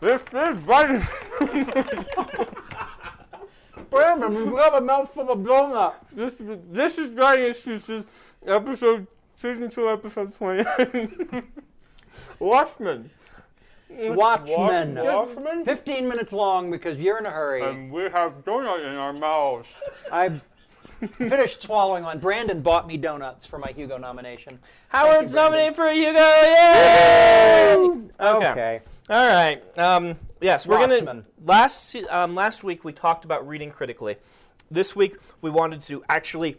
This this vitamin. Brandon, you have a mouthful of donut. This this is Writing Excuses, episode season two, episode twenty. Watchmen. Watchmen. Watchmen. 15 minutes long because you're in a hurry. And we have donut in our mouths. I finished swallowing one. Brandon bought me donuts for my Hugo nomination. Howard's nominated for a Hugo. Yay! Okay. All right. Um, yes, we're gonna. Last um, last week we talked about reading critically. This week we wanted to actually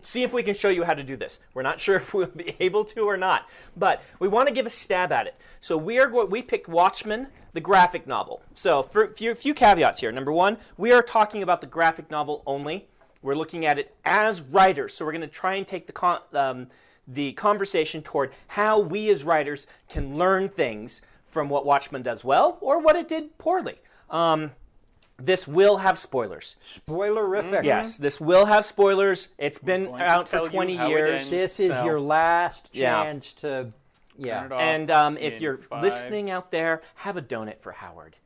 see if we can show you how to do this. We're not sure if we'll be able to or not, but we want to give a stab at it. So we are going. We picked Watchmen, the graphic novel. So for a few, few caveats here. Number one, we are talking about the graphic novel only. We're looking at it as writers. So we're going to try and take the con- um, the conversation toward how we as writers can learn things from what Watchmen does well or what it did poorly. Um, this will have spoilers. Spoilerific. Yes, this will have spoilers. It's been out for 20 years. ends. This is so- your last Yeah. chance to. Yeah. Turn it off And um, if you're five. listening out there, have a donut for Howard.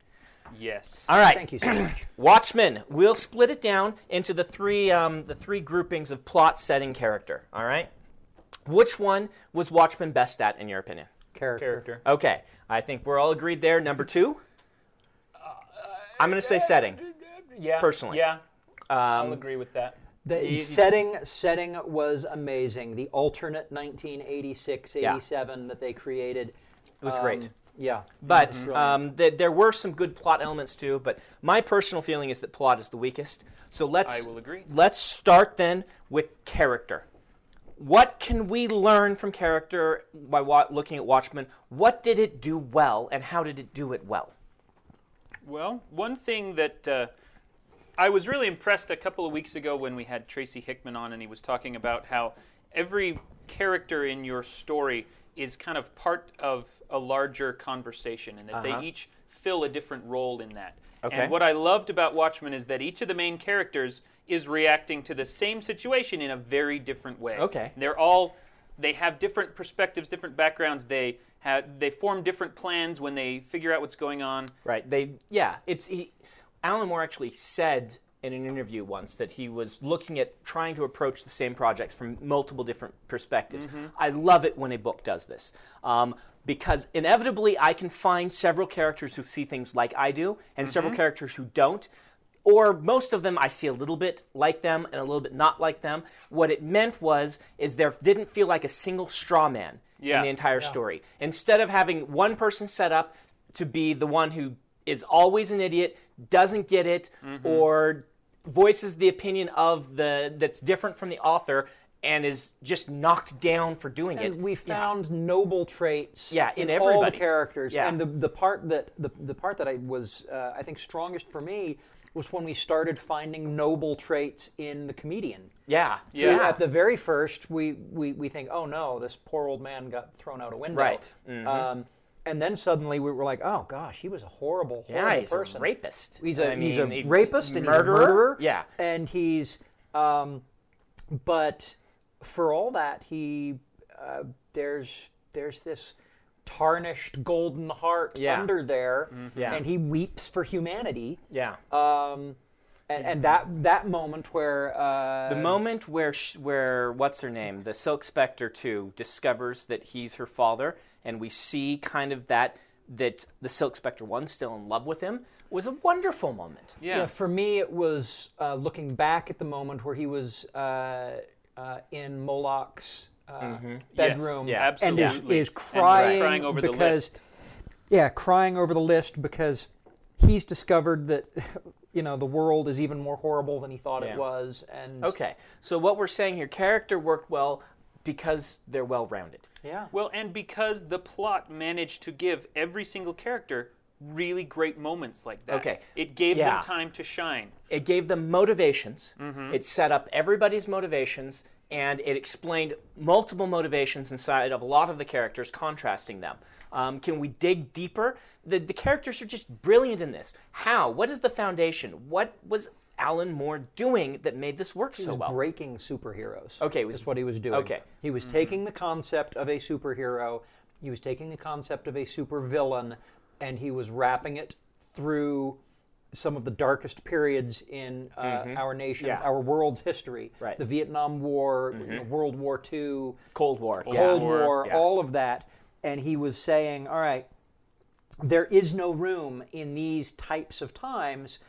Yes. All right. Thank you so much. Watchmen. We'll split it down into the three um, the three groupings of plot, setting, character. All right. Which one was Watchmen best at, in your opinion? Character. Character. Okay, I think we're all agreed there. Number two. I'm going to say setting. Yeah. Personally. Yeah. I'll Um, agree with that. The You- setting setting was amazing. The alternate 1986 Yeah. 87 that they created. it was um, great. Yeah. But Brilliant. um, th- there were some good plot elements too. But my personal feeling is that plot is the weakest. So let's I will agree. let's start then with character. What can we learn from character by wa- looking at Watchmen? What did it do well, and how did it do it well? Well, one thing that uh, I was really impressed a couple of weeks ago when we had Tracy Hickman on, and he was talking about how every character in your story is kind of part of a larger conversation, and that Uh-huh. they each fill a different role in that. Okay. And what I loved about Watchmen is that each of the main characters is reacting to the same situation in a very different way. Okay. They're all they have different perspectives, different backgrounds. They have they form different plans when they figure out what's going on. Right? They yeah. It's he, Alan Moore actually said in an interview once that he was looking at trying to approach the same projects from multiple different perspectives. I love it when a book does this. Um, because inevitably, I can find several characters who see things like I do, and several characters who don't. Or most of them I see a little bit like them and a little bit not like them. What it meant was is there didn't feel like a single straw man Yeah. in the entire story. Instead of having one person set up to be the one who is always an idiot, doesn't get it, Mm-hmm. or voices the opinion of the that's different from the author and is just knocked down for doing it. We found noble traits Yeah, in all the characters. Yeah. And the, the part that the, the part that I was uh, I think strongest for me was when we started finding noble traits in the comedian. yeah, Yeah. At the very first, we, we, we think, oh no, this poor old man got thrown out a window. Right. Mhm. Um, and then suddenly we were like, oh gosh, he was a horrible, horrible yeah, he's person. a rapist. He's a I he's a rapist and murderer. he's a murderer. Yeah, and he's um, but for all that he uh, there's there's this tarnished golden heart Yeah. under there, Yeah. and he weeps for humanity. yeah. Um, and, and that that moment where uh, The moment where sh- where what's her name, the Silk Spectre too, discovers that he's her father, and we see kind of that that the Silk Spectre one's still in love with him was a wonderful moment. Yeah. Yeah, for me, it was uh, looking back at the moment where he was uh, uh, in Moloch's uh, bedroom Yeah, and is, absolutely. is And crying, crying over the because, list. Yeah, crying over the list because he's discovered that you know the world is even more horrible than he thought Yeah. it was, and Okay, so what we're saying here, character worked well because they're well rounded. yeah, Well, and because the plot managed to give every single character really great moments like that. Okay. It gave Yeah. them time to shine. It gave them motivations. Mm-hmm. It set up everybody's motivations, and it explained multiple motivations inside of a lot of the characters, contrasting them. Um, can we dig deeper? The, the characters are just brilliant in this. How? What is the foundation? What was Alan Moore doing that made this work he so was well? breaking superheroes. Okay, was- is what he was doing. okay. he was taking the concept of a superhero, he was taking the concept of a supervillain, and he was wrapping it through some of the darkest periods in uh, our nation's, Yeah. our world's history. Right. The Vietnam War, you know, World War II, Cold War. Cold War, War, yeah. all of that. And he was saying, all right, there is no room in these types of times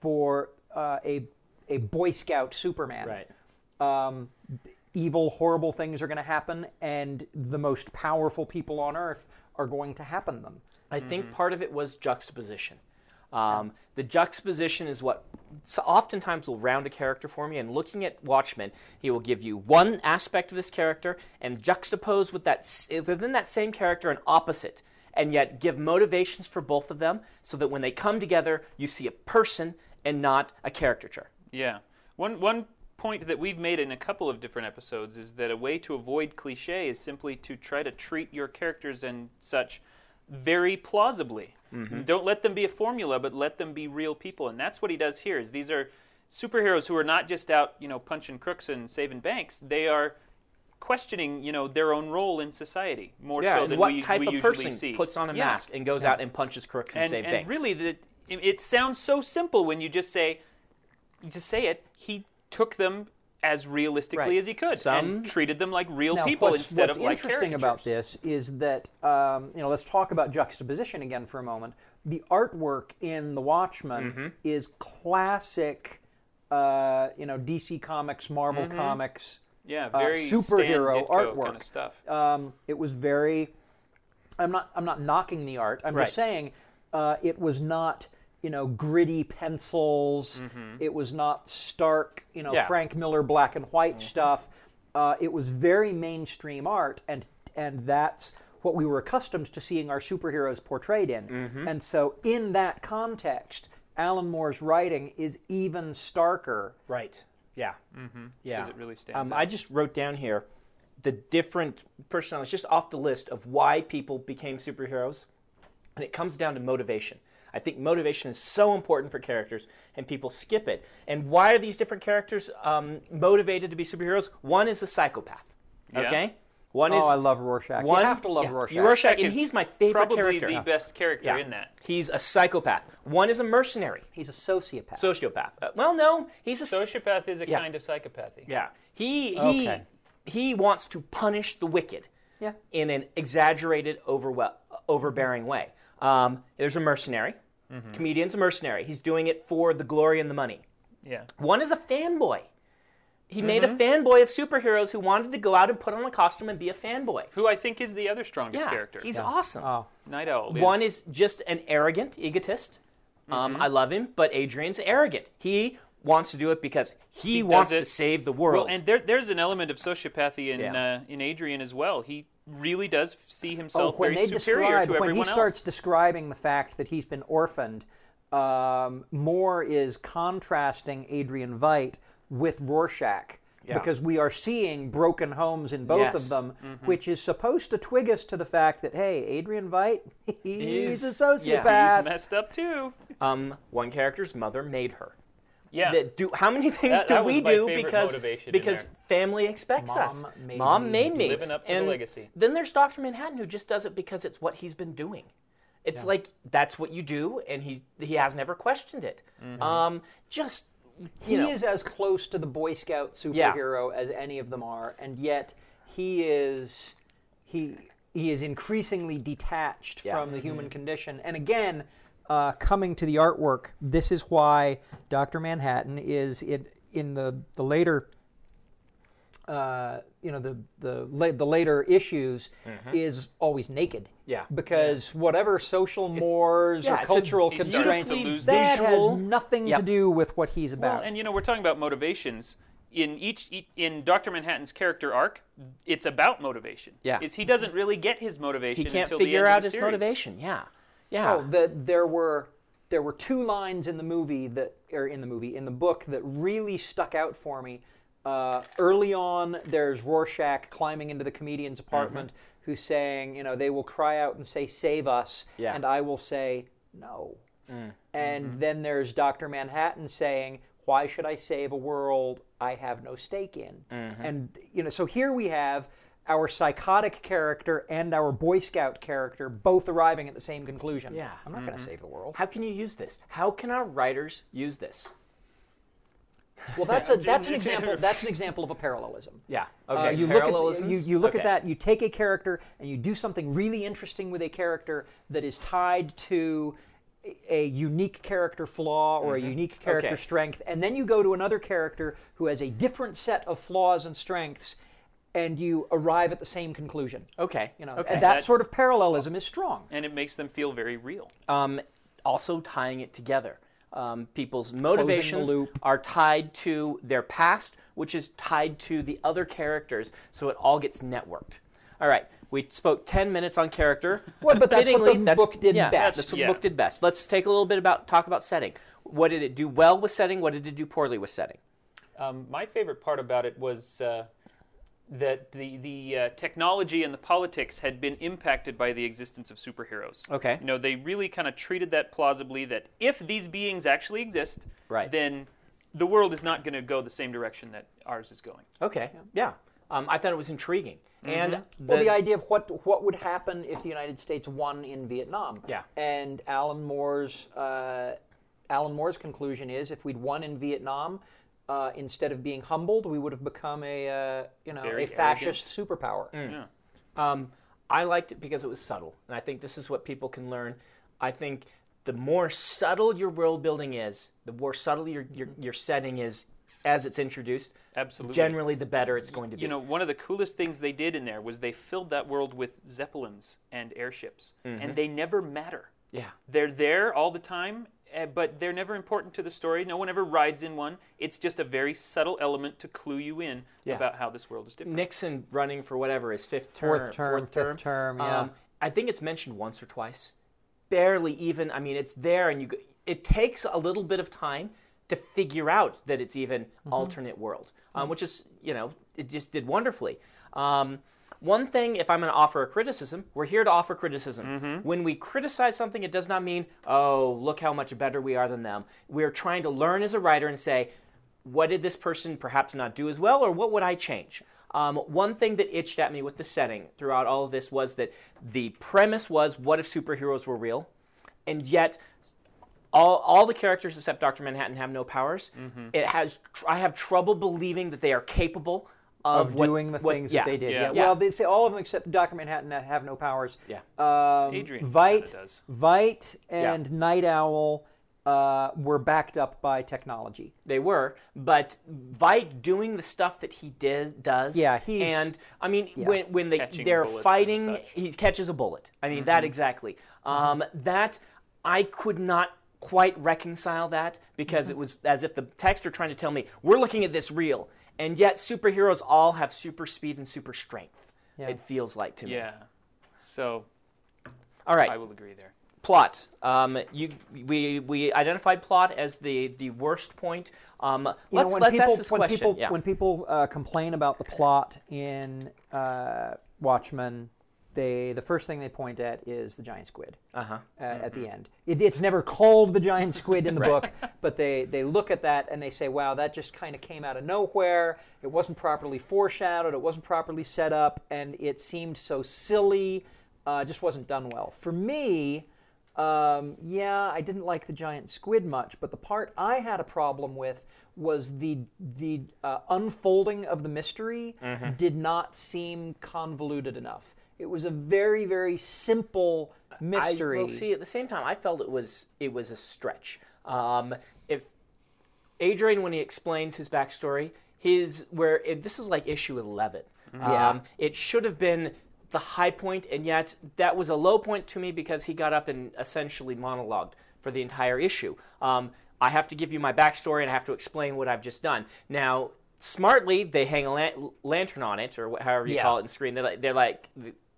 for uh, a, a Boy Scout Superman. Right. Um, evil, horrible things are going to happen, and the most powerful people on earth are going to happen them. I think part of it was juxtaposition. Um, the juxtaposition is what oftentimes will round a character for me. And looking at Watchmen, he will give you one aspect of this character and juxtapose with that within that same character an opposite, and yet give motivations for both of them, so that when they come together, you see a person and not a caricature. Yeah. One one point that we've made in a couple of different episodes is that a way to avoid cliche is simply to try to treat your characters and such very plausibly. Mm-hmm. Don't let them be a formula, but let them be real people, and that's what he does here. Is these are superheroes who are not just out, you know, punching crooks and saving banks. They are questioning, you know, their own role in society more so than what we, type we of usually person see. puts on a Yeah. mask and goes out and punches crooks and, and, saves and banks? really the, it, it sounds so simple when you just say you just say it he took them as realistically Right. as he could Some- and treated them like real Now, people what's, instead what's of like What's interesting about this is that um, you know let's talk about juxtaposition again for a moment. The artwork in The Watchmen Mm-hmm. is classic, uh, you know, DC Comics, Marvel Mm-hmm. Comics. yeah uh, very superhero Stan Ditko artwork. kind of stuff Um, it was very. I'm not. I'm not knocking the art. I'm Right. just saying uh, it was not. You know, gritty pencils. It was not stark. You know, Yeah. Frank Miller black and white stuff. Uh, it was very mainstream art, and and that's what we were accustomed to seeing our superheroes portrayed in. And so, in that context, Alan Moore's writing is even starker. Right. Yeah. Mm-hmm. Yeah. it really stands um, out. I just wrote down here the different personalities, just off the list of why people became superheroes, and it comes down to motivation. I think motivation is so important for characters, and people skip it. And why are these different characters um, motivated to be superheroes? One is a psychopath. Yeah. Okay. One Oh, is Oh I love Rorschach. one. you have to love yeah, Rorschach. Rorschach, and he's my favorite probably character. the best character Yeah. in that He's a psychopath. One is a mercenary, He's a sociopath. sociopath. Uh, well, no, he's a sociopath is a Yeah. kind of psychopathy Yeah. He he Okay. he wants to punish the wicked yeah. in an exaggerated, overwe- overbearing way. Um, there's a mercenary. Comedian's a mercenary. He's doing it for the glory and the money. yeah One is a fanboy. He made a fanboy of superheroes who wanted to go out and put on a costume and be a fanboy. who I think is the other strongest Yeah, character he's awesome. Oh, Nite Owl One is just an arrogant egotist. Um, Mm-hmm. I love him, but Adrian's arrogant. He wants to do it because he, He wants does to save the well, world. and there, there's an element of sociopathy in Yeah. uh, in Adrian as well. He really does see Oh, himself when very they superior describe, to when everyone he starts else. describing the fact that he's been orphaned, um, Moore is contrasting Adrian Veidt with Rorschach. Yeah. Because we are seeing broken homes in both Yes. of them, Mm-hmm. which is supposed to twig us to the fact that hey, Adrian Veidt, he's, He's- a yeah, sociopath. He's messed up too. um, one character's mother made her. Yeah. that do how many things That- do that we do because because family expects Mom us. made Mom me. made me. Living up to the legacy. Then there's Doctor Manhattan who just does it because it's what he's been doing. It's like that's what you do, and he he has never questioned it. Mm-hmm. Um, just you he know, is as close to the Boy Scout Yeah. superhero as any of them are, and yet he is he he is increasingly detached Yeah. from the human condition. And again, uh, coming to the artwork, this is why Doctor Manhattan is in in the the later. Uh, you know the the la- the later issues is always naked. Mm-hmm. Yeah. Because whatever social mores yeah, or a cultural to constraints, lose that visual- has nothing Yep. to do with what he's about. Well, and you know, we're talking about motivations. In each in Doctor Manhattan's character arc, it's about motivation. Yeah. Is he doesn't really get his motivation he can't figure out his series. motivation. Yeah, yeah. Oh, that there were there were two lines in the movie that, or in the movie, in the book that really stuck out for me. Uh, early on, there's Rorschach climbing into the comedian's mm-hmm. apartment, who's saying, you know, they will cry out and say, "Save us," Yeah. and I will say, "No." Mm. And mm-hmm. then there's Doctor Manhattan saying, "Why should I save a world I have no stake in?" Mm-hmm. And you know, so here we have our psychotic character and our Boy Scout character both arriving at the same conclusion. Yeah. I'm not going to save the world. How can you use this? How can our writers use this? Well, that's a that's an example. That's an example of a parallelism. Yeah. Uh, Okay. you look at you, you look Okay. at that. You take a character and you do something really interesting with a character that is tied to a, a unique character flaw or a unique character Mm-hmm. Okay. strength, and then you go to another character who has a different set of flaws and strengths, and you arrive at the same conclusion. Okay. You know, Okay. and that, That- sort of parallelism is strong. and it makes them feel very real. um, also tying it together. Um, people's motivations loop. are tied to their past, which is tied to the other characters, so it all gets networked. All right, we spoke 10 minutes on character. Well, but that's what the Fittingly, book did yeah, best. That's what Yeah. the book did best. Let's take a little bit about talk about setting. What did it do well with setting? What did it do poorly with setting? Um, my favorite part about it was uh, that the the uh, technology and the politics had been impacted by the existence of superheroes. Okay. You know, they really kind of treated that plausibly. That if these beings actually exist, Right. then the world is not going to go the same direction that ours is going. Okay, yeah. Um, I thought it was intriguing. And Mm-hmm. well, the idea of what what would happen if the United States won in Vietnam. Yeah. And Alan Moore's uh, Alan Moore's conclusion is if we'd won in Vietnam, uh, instead of being humbled, we would have become a uh, you know Very a fascist superpower. Yeah. Um, I liked it because it was subtle, and I think this is what people can learn. I think the more subtle your world building is, the more subtle your your, your setting is as it's introduced. Absolutely. Generally, the better it's going to be. You know, one of the coolest things they did in there was they filled that world with zeppelins and airships, and they never matter. yeah, They're there all the time, but they're never important to the story. No one ever rides in one. It's just a very subtle element to clue you in Yeah. about how this world is different. Nixon running for whatever his fifth term, Fourth term, term, fifth term, yeah. Um, I think it's mentioned once or twice, barely even. I mean, it's there, and you. It takes a little bit of time to figure out that it's even Mm-hmm. alternate world, um, which is you know it just did wonderfully. Um, one thing, if I'm going to offer a criticism, we're here to offer criticism. Mm-hmm. When we criticize something, it does not mean, oh, look how much better we are than them. We're trying to learn as a writer and say, what did this person perhaps not do as well, or what would I change? Um, one thing that itched at me with the setting throughout all of this was that the premise was, what if superheroes were real? And yet, all, all the characters except Dr. Manhattan have no powers. Mm-hmm. It has I have trouble believing that they are capable of, Of what- doing the what- things yeah. that they did. Yeah. Yeah. Well, they say all of them except Dr. Manhattan have no powers. Yeah. Um, Adrian Veidt, does. Veidt, and Nite Owl uh, were backed up by technology. They were, but Veidt doing the stuff that he did, does. Yeah, he's- and I mean when when they Catching they're fighting, he catches a bullet. I mean that exactly. Um, that I could not quite reconcile that because it was as if the text are trying to tell me we're looking at this real, and yet superheroes all have super speed and super strength. Yeah. It feels like to me. Yeah. So All right. I will agree there. plot. Um, you, we, we identified plot as the, the worst point. Um, let's know, when let's people, ask this when question. People, yeah. When people uh, complain about the plot in uh, Watchmen, they the first thing they point at is the giant squid uh-huh. uh, at the end. It, it's never called the giant squid in the Right. book, but they, they look at that and they say, wow, that just kind of came out of nowhere. It wasn't properly foreshadowed, it wasn't properly set up, and it seemed so silly, uh, just wasn't done well. For me, um, yeah, I didn't like the giant squid much, but the part I had a problem with was the the uh, unfolding of the mystery did not seem convoluted enough. It was a very very simple mystery. I will see. At the same time, I felt it was it was a stretch. Um, if Adrian, when he explains his backstory, his where it, this is like issue 11 Yeah. Um, it should have been the high point, and yet that was a low point to me because he got up and essentially monologued for the entire issue. Um, I have to give you my backstory and I have to explain what I've just done. Now, smartly, they hang a lan- lantern on it, or however you Yeah. call it in screen. They're like, they're like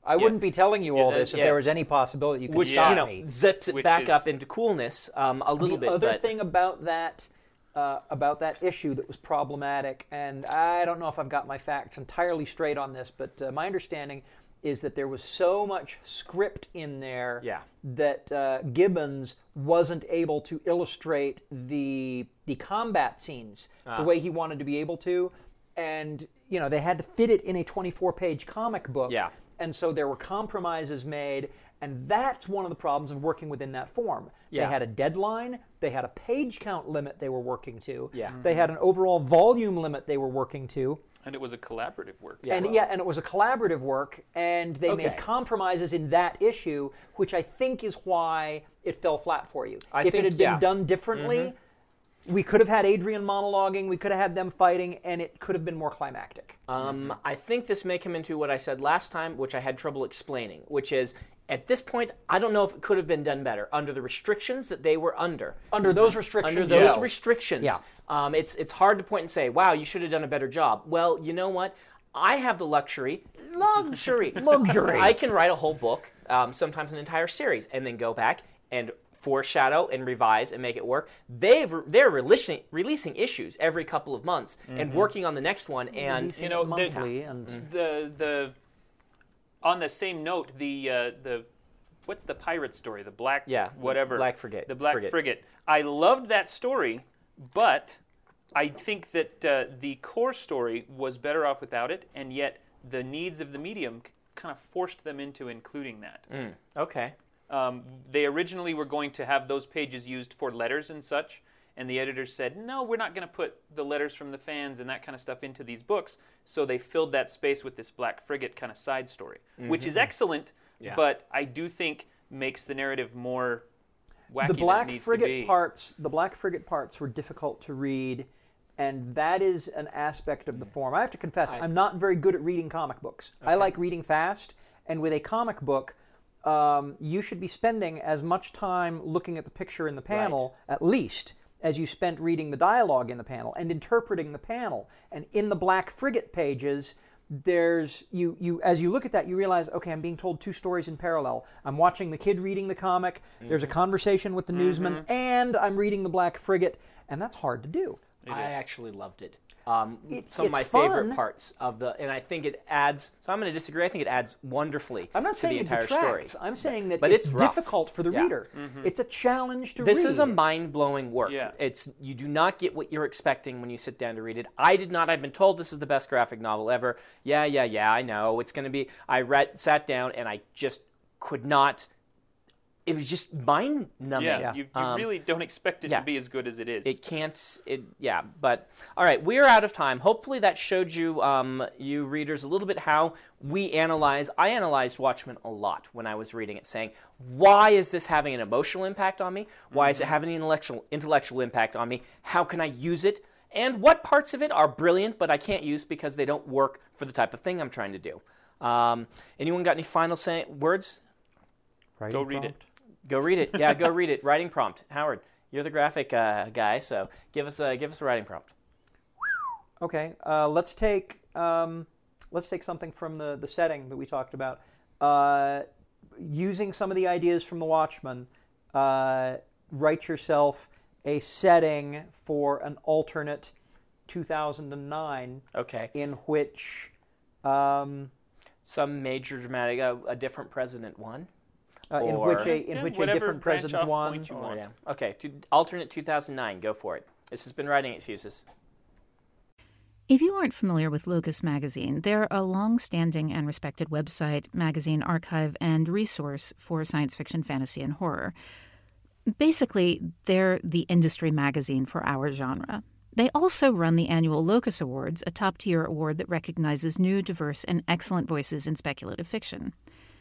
I wouldn't be telling you all the- this if yeah. there was any possibility you could which stop you know me. zips it Which back is- up into coolness um, a little the bit. The other but thing about that uh, about that issue that was problematic, and I don't know if I've got my facts entirely straight on this, but uh, my understanding is that there was so much script in there Yeah. that uh, Gibbons wasn't able to illustrate the the combat scenes Ah. the way he wanted to be able to. And you know they had to fit it in a 24 page comic book. Yeah. And so there were compromises made, and that's one of the problems of working within that form. Yeah. They had a deadline, they had a page count limit they were working to. Yeah. They had an overall volume limit they were working to. And it was a collaborative work. as and well. yeah, and it was a collaborative work, and they Okay. made compromises in that issue, which I think is why it fell flat for you. I if think- it had been yeah. Mm-hmm. done differently, we could have had Adrian monologuing, we could have had them fighting, and it could have been more climactic. Um, I think this may come into what I said last time, which I had trouble explaining, which is at this point, I don't know if it could have been done better under the restrictions that they were under. Under those restrictions, Under those yeah. restrictions, Yeah. um, it's it's hard to point and say, "Wow, you should have done a better job." Well, you know what? I have the luxury, luxury, Luxury. I can write a whole book, um, sometimes an entire series, and then go back and foreshadow and revise and make it work. They've they're releasing releasing issues every couple of months and Mm-hmm. working on the next one. And Releasing you know, it the- monthly, and the the on the same note, the uh, the what's the pirate story? The black Yeah, whatever Black Frigate- The black Frigate. frigate. I loved that story, but I think that uh, the core story was better off without it, and yet the needs of the medium kind of forced them into including that. okay, Um, they originally were going to have those pages used for letters and such, and the editors said, no, we're not going to put the letters from the fans and that kind of stuff into these books. So they filled that space with this Black Frigate kind of side story, which is excellent, Mm-hmm. Yeah. but I do think makes the narrative more wacky the than Black it needs to Frigate be. parts, the Black Frigate parts were difficult to read, and that is an aspect Mm. of the form. I have to confess, I, am not very good at reading comic books. I like reading fast, and with a comic book, um, you should be spending as much time looking at the picture in the panel, at least, as you spent reading the dialogue in the panel and interpreting the panel. And in the Black Frigate pages, there's you you as you look at that you realize okay i'm being told two stories in parallel i'm watching the kid reading the comic there's Mm-hmm. a conversation with the newsman and i'm reading the black frigate and that's hard to do I is. actually loved it. Um, It- some of it's my favorite parts of the, and I think it adds. So I'm going to disagree. I think it adds wonderfully i'm not to saying the it entire detracts story. i'm saying that But it's, it's difficult for the Yeah. reader it's a challenge to read. This read is a mind blowing work. Yeah. It's you do not get what you're expecting when you sit down to read it. I did not. I've been told this is the best graphic novel ever. Yeah, yeah, yeah. I know it's going to be. I read, sat down, and I just could not. It was just mind numbing. Yeah, you, you Um, really don't expect it yeah. to be as good as it is. It can't. It yeah. But all right, we're out of time. Hopefully that showed you, um, you readers, a little bit how we analyze. I analyzed Watchmen a lot when I was reading it, saying, why is this having an emotional impact on me? Why is it having an intellectual intellectual impact on me? How can I use it? And what parts of it are brilliant, but I can't use because they don't work for the type of thing I'm trying to do. Um, anyone got any final say- words? Go read it. Go read it. Yeah, go read it. Writing prompt. Howard, you're the graphic uh, guy, so give us a give us a writing prompt. Okay, uh, let's take um, let's take something from the the setting that we talked about. Uh, using some of the ideas from The Watchmen, uh, write yourself a setting for an alternate 2009 Okay. in which um, Some major dramatic, uh, a different president won. Uh, in Or- which a in Yeah, which a different president off won. point you Oh, want. yeah. Okay. To, alternate 2009. Go for it. This has been writing excuses. If you aren't familiar with Locus Magazine, they're a long standing and respected website, magazine archive, and resource for science fiction, fantasy, and horror. Basically, they're the industry magazine for our genre. They also run the annual Locus Awards, a top tier award that recognizes new, diverse, and excellent voices in speculative fiction.